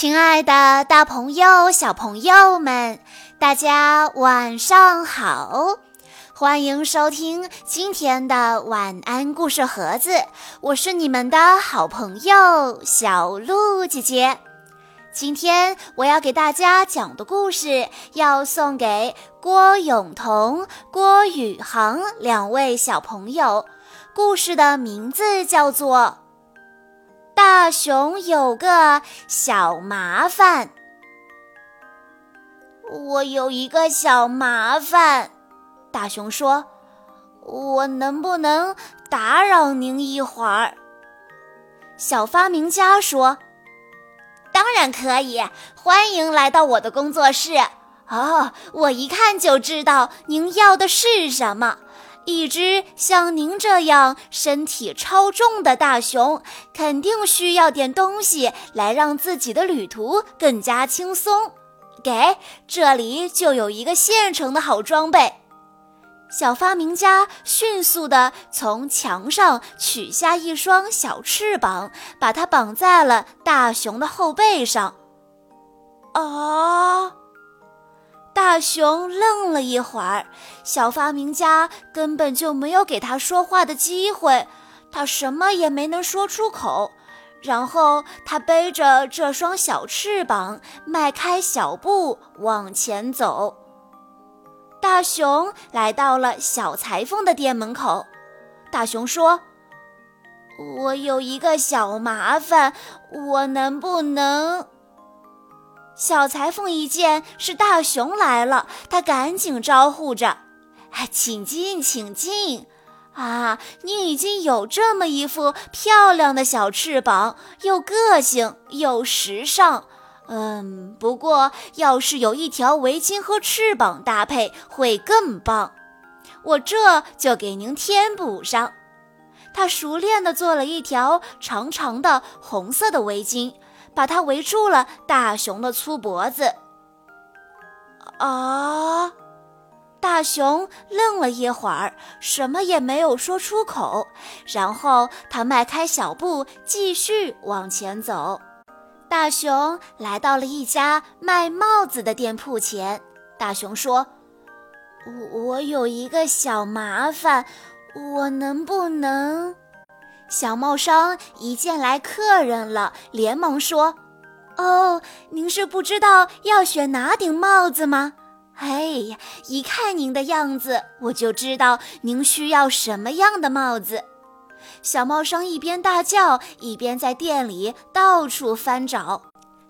亲爱的，大朋友、小朋友们，大家晚上好！欢迎收听今天的晚安故事盒子，我是你们的好朋友小鹿姐姐。今天我要给大家讲的故事，要送给郭永彤、郭宇航两位小朋友。故事的名字叫做。大熊有个小麻烦，我有一个小麻烦。大熊说：“我能不能打扰您一会儿？”小发明家说：“当然可以，欢迎来到我的工作室。哦，我一看就知道您要的是什么。”一只像您这样身体超重的大熊，肯定需要点东西来让自己的旅途更加轻松。给，这里就有一个现成的好装备。小发明家迅速地从墙上取下一双小翅膀，把它绑在了大熊的后背上。啊！大熊愣了一会儿，小发明家根本就没有给他说话的机会，他什么也没能说出口。然后他背着这双小翅膀，迈开小步往前走。大熊来到了小裁缝的店门口。大熊说：“我有一个小麻烦，我能不能？”小裁缝一见是大熊来了，他赶紧招呼着：“哎，请进，请进！啊，你已经有这么一副漂亮的小翅膀，又个性又时尚。嗯，不过要是有一条围巾和翅膀搭配会更棒。我这就给您添补上。”他熟练地做了一条长长的红色的围巾。把它围住了大熊的粗脖子。啊！大熊愣了一会儿，什么也没有说出口。然后他迈开小步，继续往前走。大熊来到了一家卖帽子的店铺前。大熊说：“我有一个小麻烦，我能不能？”小帽商一见来客人了，连忙说：“哦，您是不知道要选哪顶帽子吗？哎呀，一看您的样子，我就知道您需要什么样的帽子。”小帽商一边大叫，一边在店里到处翻找。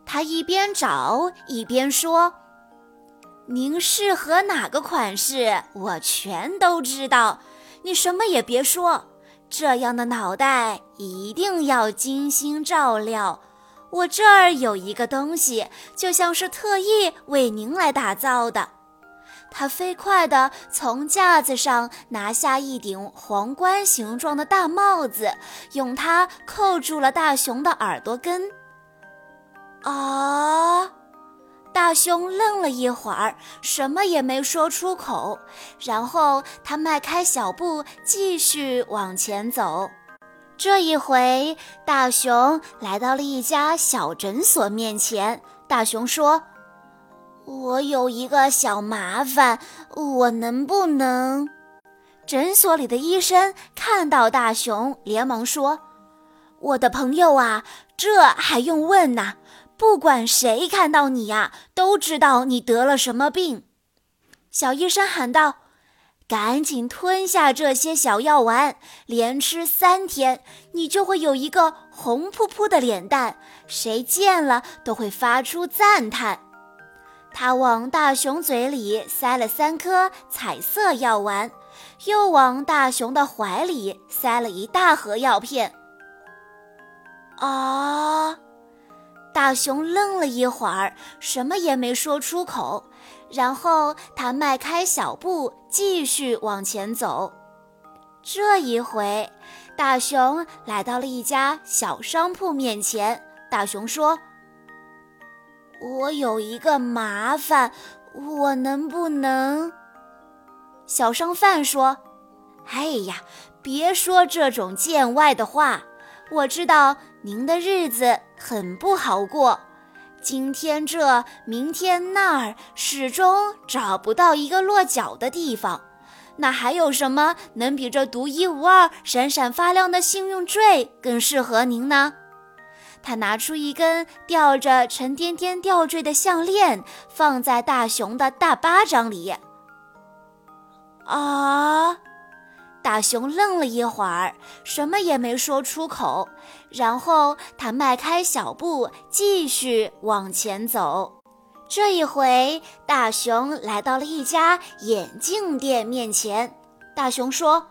他一边找一边说：“您适合哪个款式，我全都知道。你什么也别说。”这样的脑袋一定要精心照料。我这儿有一个东西，就像是特意为您来打造的。他飞快地从架子上拿下一顶皇冠形状的大帽子，用它扣住了大熊的耳朵根。啊！大熊愣了一会儿，什么也没说出口。然后他迈开小步，继续往前走。这一回，大熊来到了一家小诊所面前。大熊说：“我有一个小麻烦，我能不能？”诊所里的医生看到大熊，连忙说：“我的朋友啊，这还用问呐？”不管谁看到你呀，都知道你得了什么病。小医生喊道：“赶紧吞下这些小药丸，连吃三天，你就会有一个红扑扑的脸蛋，谁见了都会发出赞叹。”他往大熊嘴里塞了三颗彩色药丸，又往大熊的怀里塞了一大盒药片。啊！大熊愣了一会儿，什么也没说出口。然后他迈开小步，继续往前走。这一回，大熊来到了一家小商铺面前。大熊说：“我有一个麻烦，我能不能？”小商贩说：“哎呀，别说这种见外的话。我知道您的日子。”很不好过，今天这，明天那儿，始终找不到一个落脚的地方。那还有什么能比这独一无二、闪闪发亮的幸运坠更适合您呢？他拿出一根吊着沉甸甸吊坠的项链，放在大熊的大巴掌里。啊！大熊愣了一会儿，什么也没说出口。然后他迈开小步，继续往前走。这一回，大熊来到了一家眼镜店面前。大熊说：“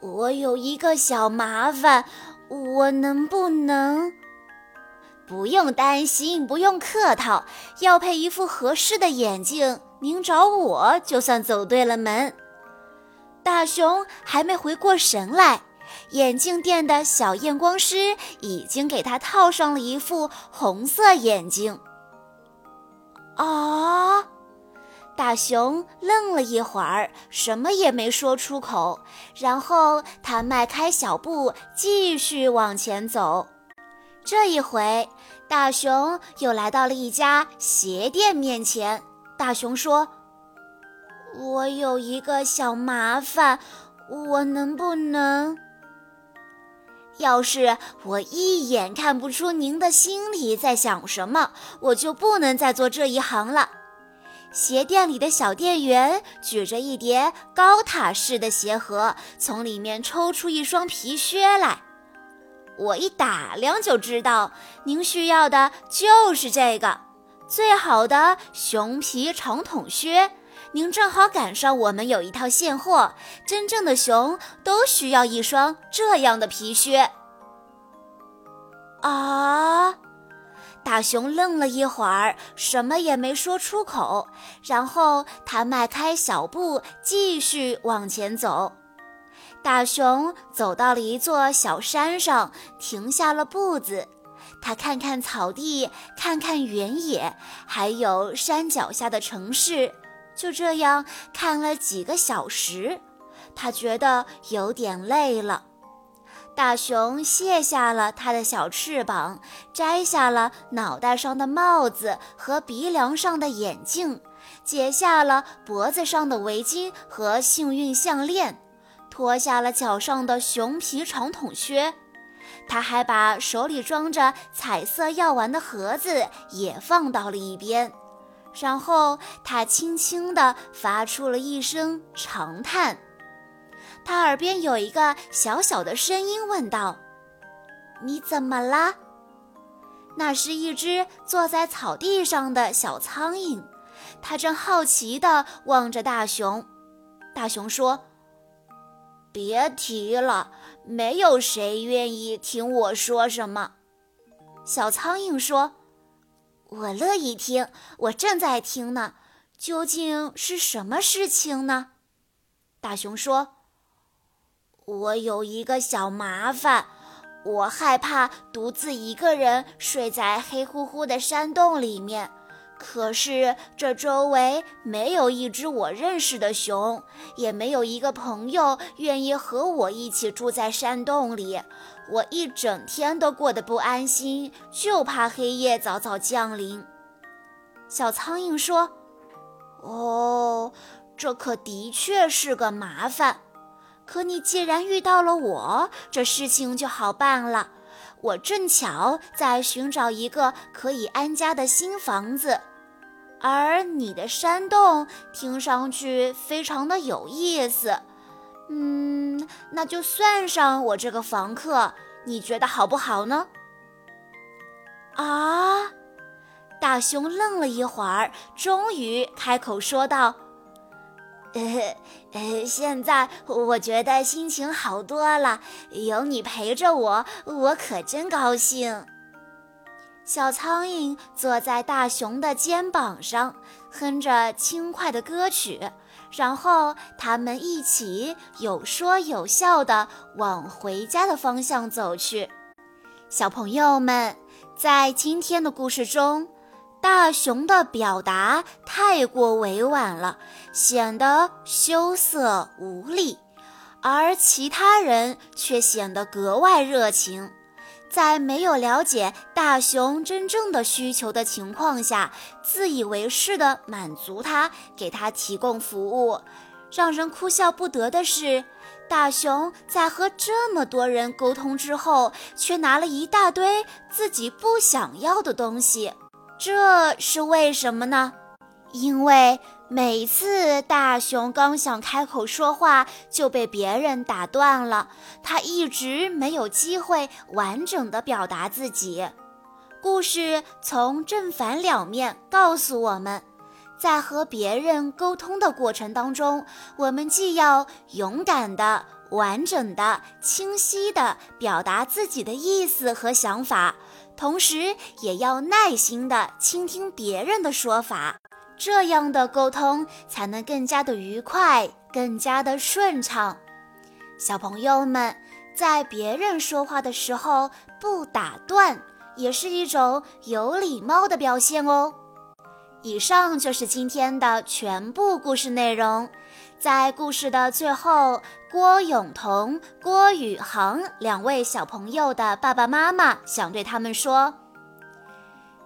我有一个小麻烦，我能不能……不用担心，不用客套。要配一副合适的眼镜，您找我就算走对了门。”大熊还没回过神来，眼镜店的小验光师已经给他套上了一副红色眼镜。啊！大熊愣了一会儿，什么也没说出口。然后他迈开小步，继续往前走。这一回，大熊又来到了一家鞋店面前。大熊说。我有一个小麻烦，我能不能？要是我一眼看不出您的心里在想什么，我就不能再做这一行了。鞋店里的小店员举着一叠高塔式的鞋盒，从里面抽出一双皮靴来。我一打量就知道，您需要的就是这个最好的熊皮长筒靴。您正好赶上，我们有一套现货。真正的熊都需要一双这样的皮靴。啊！大熊愣了一会儿，什么也没说出口。然后他迈开小步，继续往前走。大熊走到了一座小山上，停下了步子。他看看草地，看看原野，还有山脚下的城市。就这样看了几个小时，他觉得有点累了。大熊卸下了他的小翅膀，摘下了脑袋上的帽子和鼻梁上的眼镜，解下了脖子上的围巾和幸运项链，脱下了脚上的熊皮长筒靴。他还把手里装着彩色药丸的盒子也放到了一边。然后他轻轻地发出了一声长叹，他耳边有一个小小的声音问道：“你怎么啦？”那是一只坐在草地上的小苍蝇，它正好奇地望着大熊。大熊说：“别提了，没有谁愿意听我说什么。”小苍蝇说。我乐意听，我正在听呢。究竟是什么事情呢？大熊说：“我有一个小麻烦，我害怕独自一个人睡在黑乎乎的山洞里面。”可是这周围没有一只我认识的熊，也没有一个朋友愿意和我一起住在山洞里。我一整天都过得不安心，就怕黑夜早早降临。小苍蝇说：“哦，这可的确是个麻烦。可你既然遇到了我，这事情就好办了。我正巧在寻找一个可以安家的新房子。”而你的山洞听上去非常的有意思，嗯，那就算上我这个房客，你觉得好不好呢？啊！大熊愣了一会儿，终于开口说道：“ 呃呃，现在我觉得心情好多了，有你陪着我，我可真高兴。”小苍蝇坐在大熊的肩膀上，哼着轻快的歌曲，然后他们一起有说有笑地往回家的方向走去。小朋友们，在今天的故事中，大熊的表达太过委婉了，显得羞涩无力，而其他人却显得格外热情。在没有了解大熊真正的需求的情况下，自以为是的满足他，给他提供服务。让人哭笑不得的是，大熊在和这么多人沟通之后，却拿了一大堆自己不想要的东西。这是为什么呢？因为每次大熊刚想开口说话，就被别人打断了，他一直没有机会完整的表达自己。故事从正反两面告诉我们。在和别人沟通的过程当中，我们既要勇敢的、完整的、清晰的表达自己的意思和想法，同时也要耐心的倾听别人的说法，这样的沟通才能更加的愉快、更加的顺畅。小朋友们，在别人说话的时候不打断，也是一种有礼貌的表现哦。以上就是今天的全部故事内容。在故事的最后，郭永彤、郭宇航两位小朋友的爸爸妈妈想对他们说：“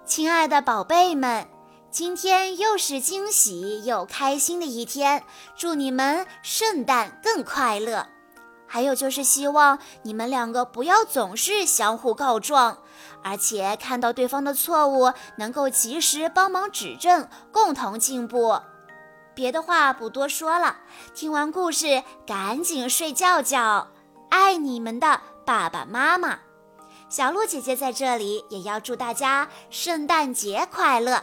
亲爱的宝贝们，今天又是惊喜又开心的一天，祝你们圣诞更快乐。”还有就是希望你们两个不要总是相互告状，而且看到对方的错误能够及时帮忙指正，共同进步。别的话不多说了，听完故事赶紧睡觉觉。爱你们的爸爸妈妈，小鹿姐姐在这里也要祝大家圣诞节快乐。